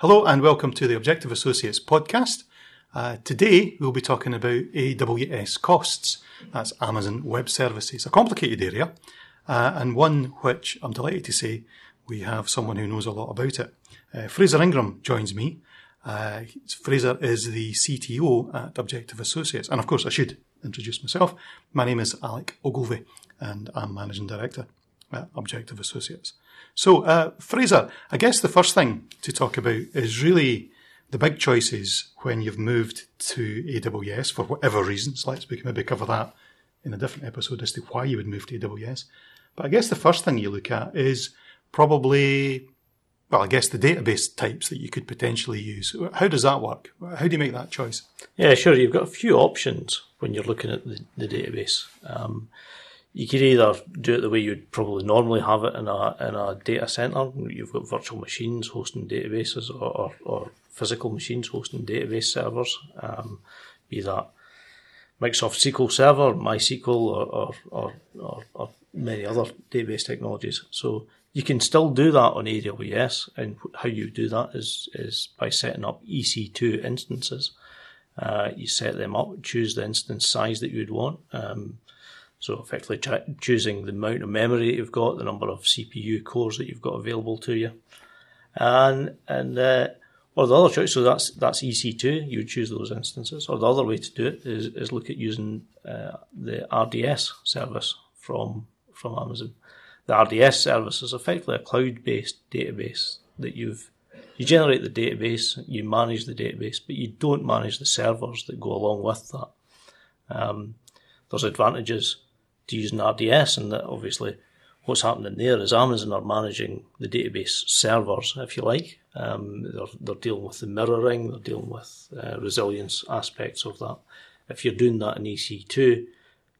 Hello and welcome to the Objective Associates podcast. Uh, today we'll be talking about AWS costs. That's Amazon Web Services, a complicated area uh, and one which I'm delighted to say we have someone who knows a lot about it. Uh, Fraser Ingram joins me. Uh, Fraser is the CTO at Objective Associates, and of course I should introduce myself. My name is Alex Ogilvie, and I'm managing director at Objective Associates. So, uh, Fraser, I guess the first thing to talk about is really the big choices when you've moved to AWS for whatever reasons. Let's maybe cover that in a different episode as to why you would move to AWS. But I guess the first thing you look at is probably, well, I guess the database types that you could potentially use. How does that work? How do you make that choice? Yeah, sure. You've got a few options when you're looking at the, the database. Um, you could either do it the way you'd probably normally have it in a in a data center. You've got virtual machines hosting databases, or, or, or physical machines hosting database servers. Um, be that Microsoft SQL Server, MySQL, or or, or, or, many other database technologies. So you can still do that on AWS, and how you do that is is by setting up EC2 instances. Uh, you set them up, choose the instance size that you'd want. Um, so effectively choosing the amount of memory you've got, the number of CPU cores that you've got available to you. And, and, uh, or the other choice, so that's, that's EC2, you would choose those instances. Or the other way to do it is, is look at using, uh, the RDS service from, from Amazon. The RDS service is effectively a cloud-based database that you've, you generate the database, you manage the database, but you don't manage the servers that go along with that. Um, there's advantages to using RDS, and that obviously what's happening there is Amazon are managing the database servers, if you like. Um, they're, they're dealing with the mirroring, they're dealing with uh, resilience aspects of that. If you're doing that in EC2,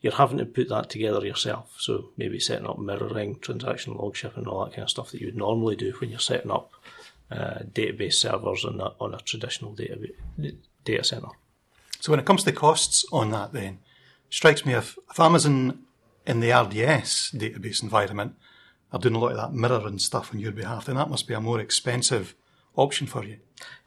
you're having to put that together yourself. So maybe setting up mirroring, transaction log shipping, and all that kind of stuff that you would normally do when you're setting up uh, database servers on a, on a traditional data, data center. So when it comes to costs on that, then strikes me if, if Amazon in the RDS database environment are doing a lot of that mirroring stuff on your behalf, then that must be a more expensive option for you.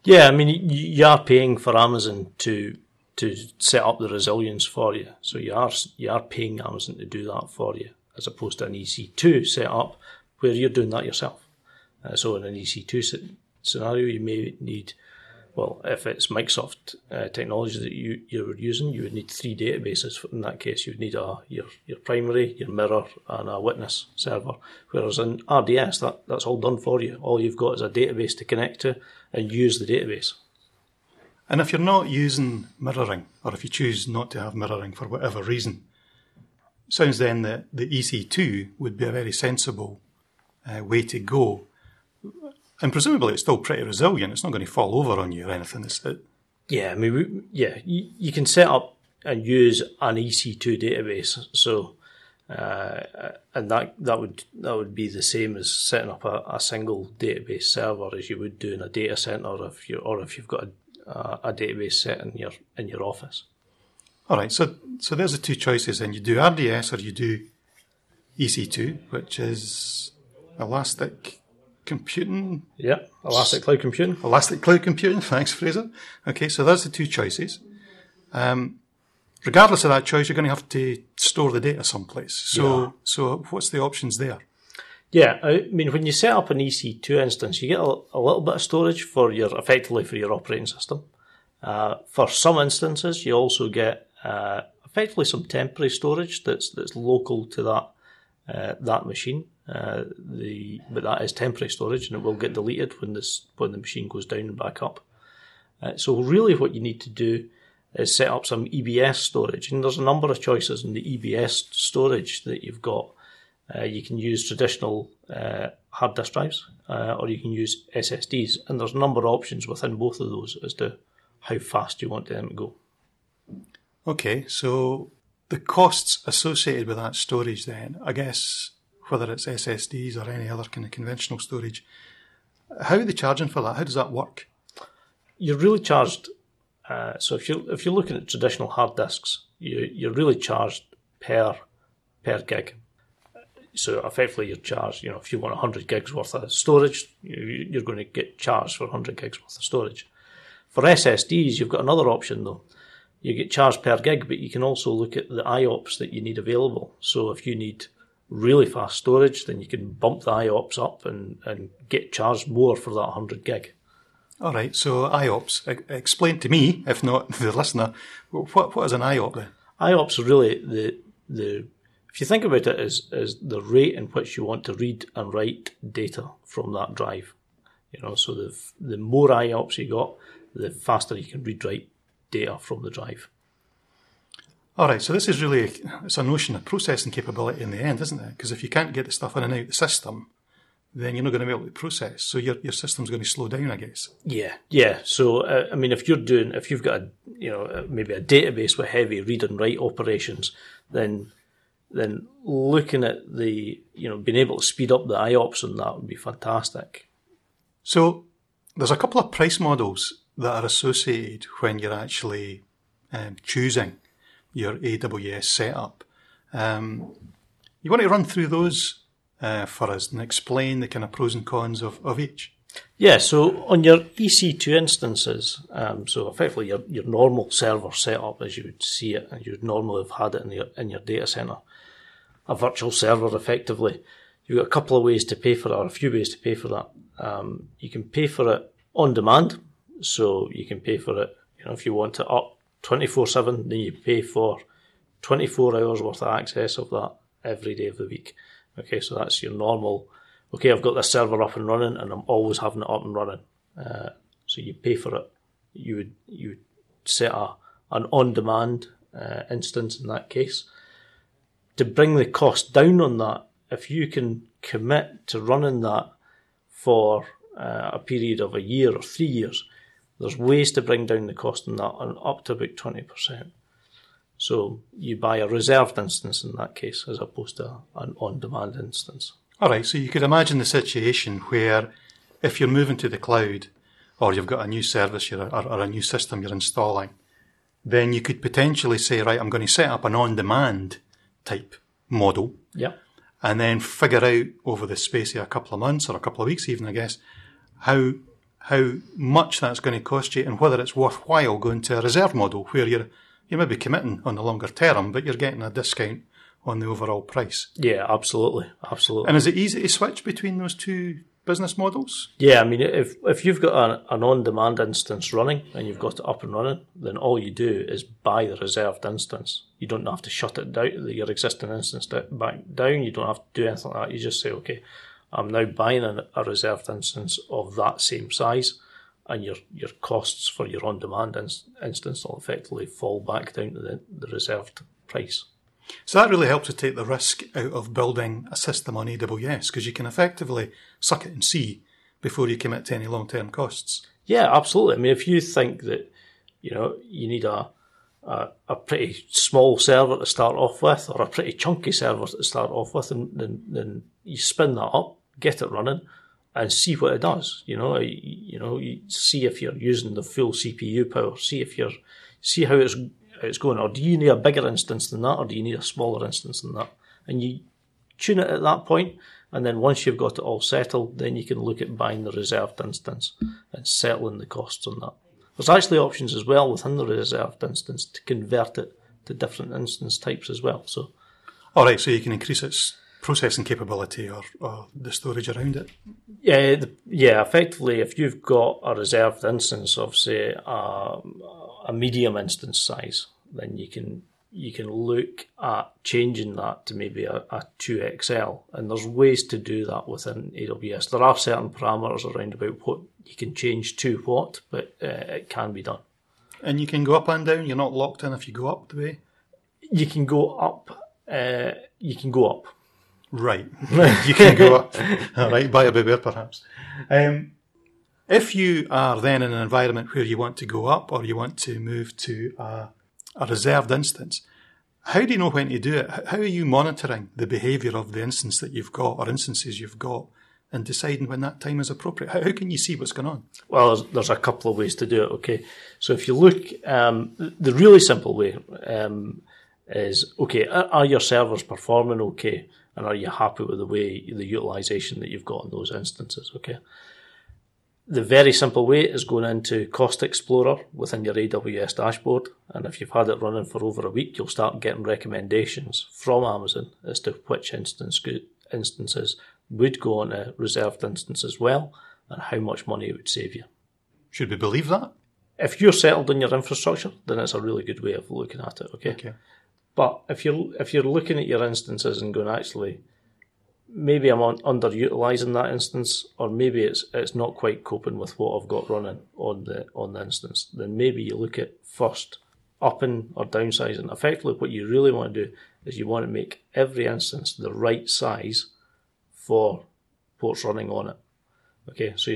Yeah, I mean, you are paying for Amazon to to set up the resilience for you, so you are you are paying Amazon to do that for you, as opposed to an EC2 setup where you're doing that yourself. Uh, so in an EC2 scenario, you may need well, if it's Microsoft uh, technology that you, you're using, you would need three databases. In that case, you would need a, your, your primary, your mirror, and a witness server. Whereas in RDS, that, that's all done for you. All you've got is a database to connect to and use the database. And if you're not using mirroring, or if you choose not to have mirroring for whatever reason, sounds then that the EC2 would be a very sensible uh, way to go and presumably it's still pretty resilient. It's not going to fall over on you or anything. Is it? Yeah, I mean, we, yeah, you, you, can set up and use an EC2 database. So, uh, and that that would that would be the same as setting up a, a, single database server as you would do in a data center, if you or if you've got a, a, a database set in your in your office. All right, so so there's the two choices, and you do RDS or you do EC2, which is Elastic computing. Yeah, Elastic Cloud Computing. Elastic Cloud Computing. Thanks, Fraser. Okay, so those are the two choices. Um, regardless of that choice, you're going to have to store the data someplace. So, yeah. so what's the options there? Yeah, I mean, when you set up an EC2 instance, you get a, a little bit of storage for your effectively for your operating system. Uh, for some instances, you also get uh, effectively some temporary storage that's that's local to that uh, that machine. Uh, the but that is temporary storage, and it will get deleted when this when the machine goes down and back up. Uh, so really, what you need to do is set up some EBS storage, and there's a number of choices in the EBS storage that you've got. Uh, you can use traditional uh, hard disk drives, uh, or you can use SSDs, and there's a number of options within both of those as to how fast you want them to go. Okay, so the costs associated with that storage, then, I guess whether it's SSDs or any other kind of conventional storage. How are they charging for that? How does that work? You're really charged. Uh, so if you if you're looking at traditional hard disks, you you're really charged per per gig. so effectively you're charged, you know, if you want 100 gigs worth of storage, you- you're going to get charged for 100 gigs worth of storage. For SSDs, you've got another option though. You get charged per gig, but you can also look at the IOPS that you need available. So if you need really fast storage, then you can bump the IOPS up and, and get charged more for that 100 gig. All right. So IOPS, explain to me, if not the listener, what what is an IOP then? IOPS are really the the if you think about it as as the rate in which you want to read and write data from that drive. You know, so the the more IOPS you got, the faster you can read write data from the drive. All right. So this is really it's a notion of processing capability in the end, isn't it? Because if you can't get the stuff in and out the system, then you're not going to be able to process. So your your system's going to slow down, I guess. Yeah, yeah. So uh, I mean, if you're doing, if you've got a, you know, uh, maybe a database with heavy read and write operations, then then looking at the, you know, being able to speed up the IOPS on that would be fantastic. So there's a couple of price models that are associated when you're actually um, choosing your AWS setup. Um, you want to run through those uh, for us and explain the kind of pros and cons of, of each. Yeah, so on your EC2 instances, um, so effectively your, your normal server setup as you would see it, and you'd normally have had it in your, in your data center, a virtual server effectively, you've got a couple of ways to pay for that, or a few ways to pay for that. Um, you can pay for it on demand, so you can pay for it, you know, if you want it up 24 7, then you pay for 24 hours worth of access of that every day of the week. Okay, so that's your normal okay, I've got this server up and running, and I'm always having it up and running. Uh, so you pay for it. You would you would set a an on demand uh, instance in that case. To bring the cost down on that, if you can commit to running that for uh, a period of a year or three years, there's ways to bring down the cost on that on up to about twenty percent. So you buy a reserved instance in that case, as opposed to an on demand instance. All right, so you could imagine the situation where if you're moving to the cloud or you've got a new service you're, or, or a new system you're installing, then you could potentially say, right, I'm going to set up an on demand type model Yeah. and then figure out over the space of a couple of months or a couple of weeks, even, I guess, how how much that's going to cost you and whether it's worthwhile going to a reserve model where you're you may be committing on the longer term, but you're getting a discount on the overall price. Yeah, absolutely, absolutely. And is it easy to switch between those two business models? yeah, I mean, if if you've got an, an on-demand instance running and you've got it up and running, then all you do is buy the reserved instance. You don't have to shut it down, your existing instance back down. You don't have to do anything like that. You just say, okay, I'm now buying a, a reserved instance of that same size, and your your costs for your on-demand ins- instance will effectively fall back down to the, the reserved price. So that really helps to take the risk out of building a system on AWS because you can effectively suck it and see before you commit to any long term costs. Yeah, absolutely. I mean, if you think that you know you need a, a a pretty small server to start off with, or a pretty chunky server to start off with, and then, then you spin that up, get it running, and see what it does. You know, you, know, you see if you're using the full CPU power, see if you're see how it's how it's going, or do you need a bigger instance than that, or do you need a smaller instance than that, and you tune it at that point, and then once you've got it all settled, then you can look at buying the reserved instance and settling the costs on that. There's actually options as well within the reserved instance to convert it to different instance types as well. So All right, so you can increase its processing capability or, or the storage around it. yeah, the, yeah, effectively, if you've got a reserved instance of say um, a medium instance size, then you can you can look at changing that to maybe a, a 2XL. And there's ways to do that within AWS. There are certain parameters around about what you can change to what, but uh, it can be done. And you can go up and down. You're not locked in if you go up the way. You can go up. Uh, you can go up. Right. you can go up. Right, buy a beware perhaps. Um, if you are then in an environment where you want to go up or you want to move to a, a reserved instance, how do you know when to do it? How are you monitoring the behaviour of the instance that you've got or instances you've got and deciding when that time is appropriate? How, how can you see what's going on? Well, there's, there's a couple of ways to do it. Okay, so if you look, um, the really simple way um, is okay. Are, are your servers performing okay? And are you happy with the way the utilization that you've got in those instances? Okay. The very simple way is going into Cost Explorer within your AWS dashboard. And if you've had it running for over a week, you'll start getting recommendations from Amazon as to which instance, instances would go on a reserved instance as well and how much money it would save you. Should we believe that? If you're settled in your infrastructure, then it's a really good way of looking at it. Okay. Okay. But if you're if you're looking at your instances and going actually, maybe I'm on, underutilizing that instance, or maybe it's it's not quite coping with what I've got running on the on the instance, then maybe you look at first upping or downsizing. Effectively, what you really want to do is you want to make every instance the right size for what's running on it. Okay, so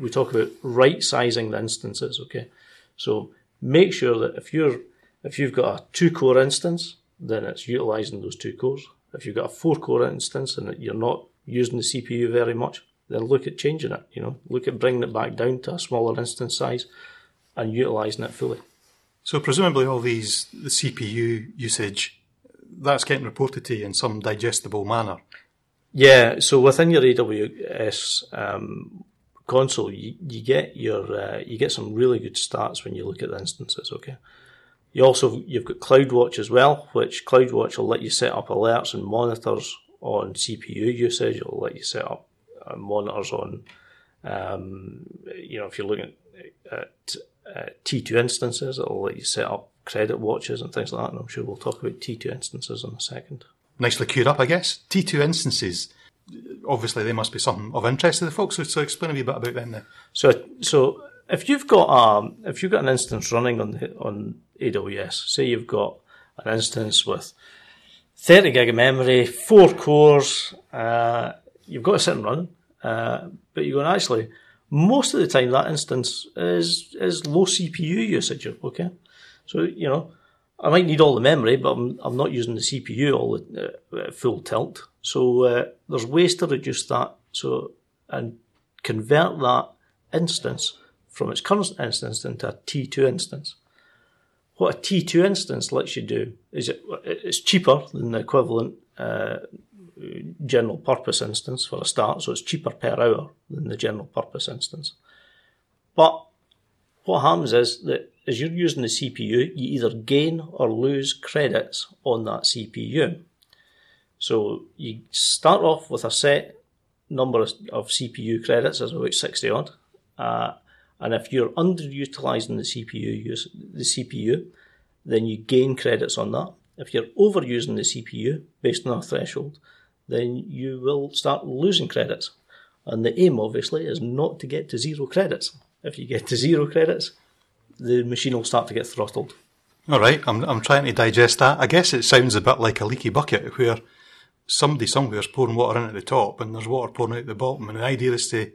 we talk about right sizing the instances. Okay, so make sure that if you're if you've got a two core instance, then it's utilizing those two cores. If you've got a four core instance and you're not using the CPU very much, then look at changing it. You know, look at bringing it back down to a smaller instance size and utilizing it fully. So presumably all these the CPU usage that's getting reported to you in some digestible manner. Yeah, so within your AWS um, console, you, you get your uh, you get some really good stats when you look at the instances. Okay, you also you've got CloudWatch as well, which CloudWatch will let you set up alerts and monitors on CPU usage. It'll let you set up uh, monitors on, um, you know, if you're looking at, at T2 instances, it'll let you set up credit watches and things like that. And I'm sure we'll talk about T2 instances in a second. Nicely cued up, I guess. T2 instances. Obviously, they must be something of interest to the folks. So, so explain a wee bit about them. Then. So, so if you've got um, if you've got an instance running on on AWS, say you've got an instance with 30 gig of memory, four cores, uh, you've got to sit and run, uh, but you're going actually most of the time that instance is is low CPU usage. Okay, so you know I might need all the memory, but I'm, I'm not using the CPU all the, uh, full tilt. So uh, there's ways to reduce that. So and convert that instance from its current instance into a T2 instance. What a T2 instance lets you do is it, it's cheaper than the equivalent uh, general purpose instance for a start, so it's cheaper per hour than the general purpose instance. But what happens is that as you're using the CPU, you either gain or lose credits on that CPU. So you start off with a set number of CPU credits, there's about 60 odd. Uh, and if you're underutilizing the CPU use, the CPU, then you gain credits on that. If you're overusing the CPU based on a threshold, then you will start losing credits. And the aim, obviously, is not to get to zero credits. If you get to zero credits, the machine will start to get throttled. All right, I'm, I'm trying to digest that. I guess it sounds a bit like a leaky bucket where somebody somewhere is pouring water in at the top and there's water pouring out the bottom. And the idea is to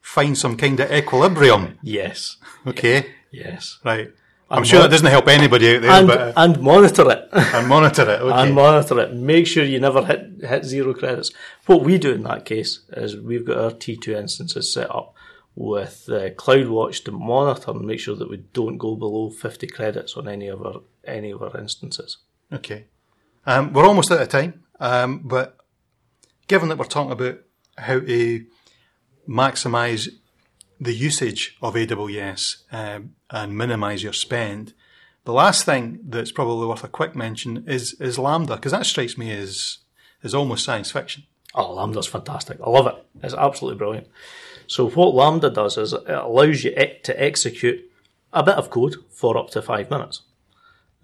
find some kind of equilibrium. Yes. Okay. Yes. Right. I'm sure that doesn't help anybody out there, and, but, uh, and monitor it. and monitor it. Okay. and monitor it. Make sure you never hit hit zero credits. What we do in that case is we've got our T2 instances set up with uh, CloudWatch to monitor and make sure that we don't go below 50 credits on any of our any of our instances. Okay. Um, we're almost out of time, um, but given that we're talking about how to maximize the usage of AWS um, and minimize your spend. The last thing that's probably worth a quick mention is is Lambda because that strikes me as as almost science fiction. Oh, Lambda's fantastic. I love it. It's absolutely brilliant. So what Lambda does is it allows you to execute a bit of code for up to five minutes.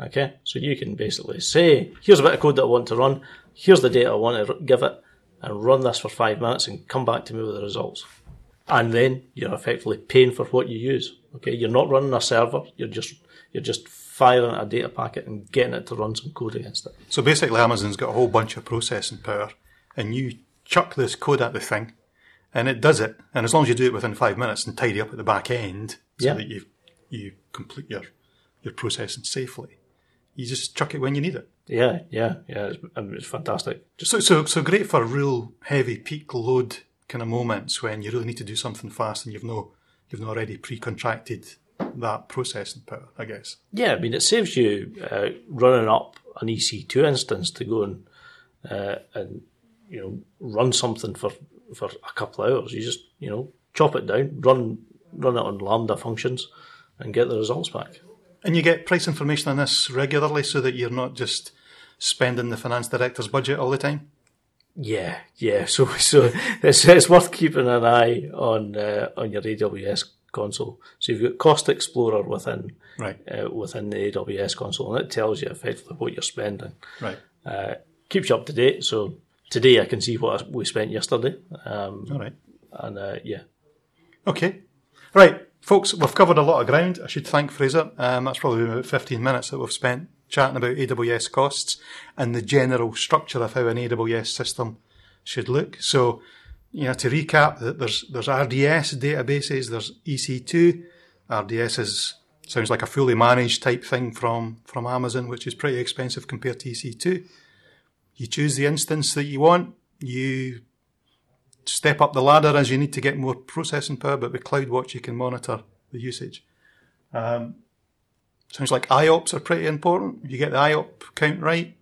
Okay, so you can basically say, here's a bit of code that I want to run, here's the data I want to give it, and run this for five minutes and come back to me with the results. And then you're effectively paying for what you use. Okay, you're not running a server. You're just you're just firing a data packet and getting it to run some code against it. So basically, Amazon's got a whole bunch of processing power, and you chuck this code at the thing, and it does it. And as long as you do it within five minutes and tidy up at the back end, so Yeah. that you you complete your your processing safely, you just chuck it when you need it. Yeah, yeah, yeah. It's, mean, it's fantastic. So, so, so great for real heavy peak load kind of moments when you really need to do something fast and you've no, you've not already pre-contracted that processing power, I guess. Yeah, I mean, it saves you uh, running up an EC2 instance to go and uh, and you know run something for for a couple of hours. You just you know chop it down, run run it on Lambda functions, and get the results back. And you get price information on this regularly, so that you're not just spending the finance director's budget all the time. Yeah, yeah. So, so it's, it's worth keeping an eye on uh, on your AWS console. So you've got Cost Explorer within right uh, within the AWS console, and it tells you effectively what you're spending. Right. Uh, keeps you up to date. So today I can see what we spent yesterday. Um, all right. And uh, yeah. Okay. Right, folks. We've covered a lot of ground. I should thank Fraser. Um, that's probably about fifteen minutes that we've spent chatting about AWS costs and the general structure of how an AWS system should look. So, you know, to recap, there's there's RDS databases, there's EC2. RDS is sounds like a fully managed type thing from from Amazon, which is pretty expensive compared to EC2. You choose the instance that you want. You step up the ladder as you need to get more processing power, but with CloudWatch you can monitor the usage. Um, Sounds like IOPS are pretty important. If you get the IOP count right,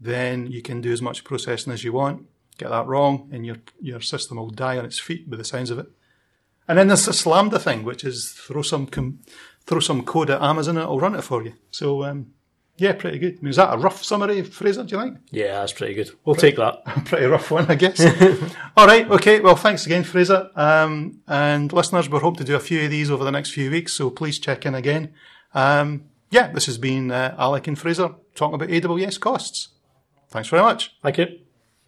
then you can do as much processing as you want. Get that wrong, and your your system will die on its feet by the sounds of it. And then there's this Lambda thing, which is throw some com- throw some code at Amazon and it'll run it for you. So um, yeah, pretty good. I mean, is that a rough summary, Fraser? Do you think? Yeah, that's pretty good. We'll pretty, take that. pretty rough one, I guess. All right, okay. Well, thanks again, Fraser. Um, and listeners, we hope to do a few of these over the next few weeks, so please check in again. Um, yeah, this has been uh, Alex and Fraser talking about AWS costs. Thanks very much. Thank you.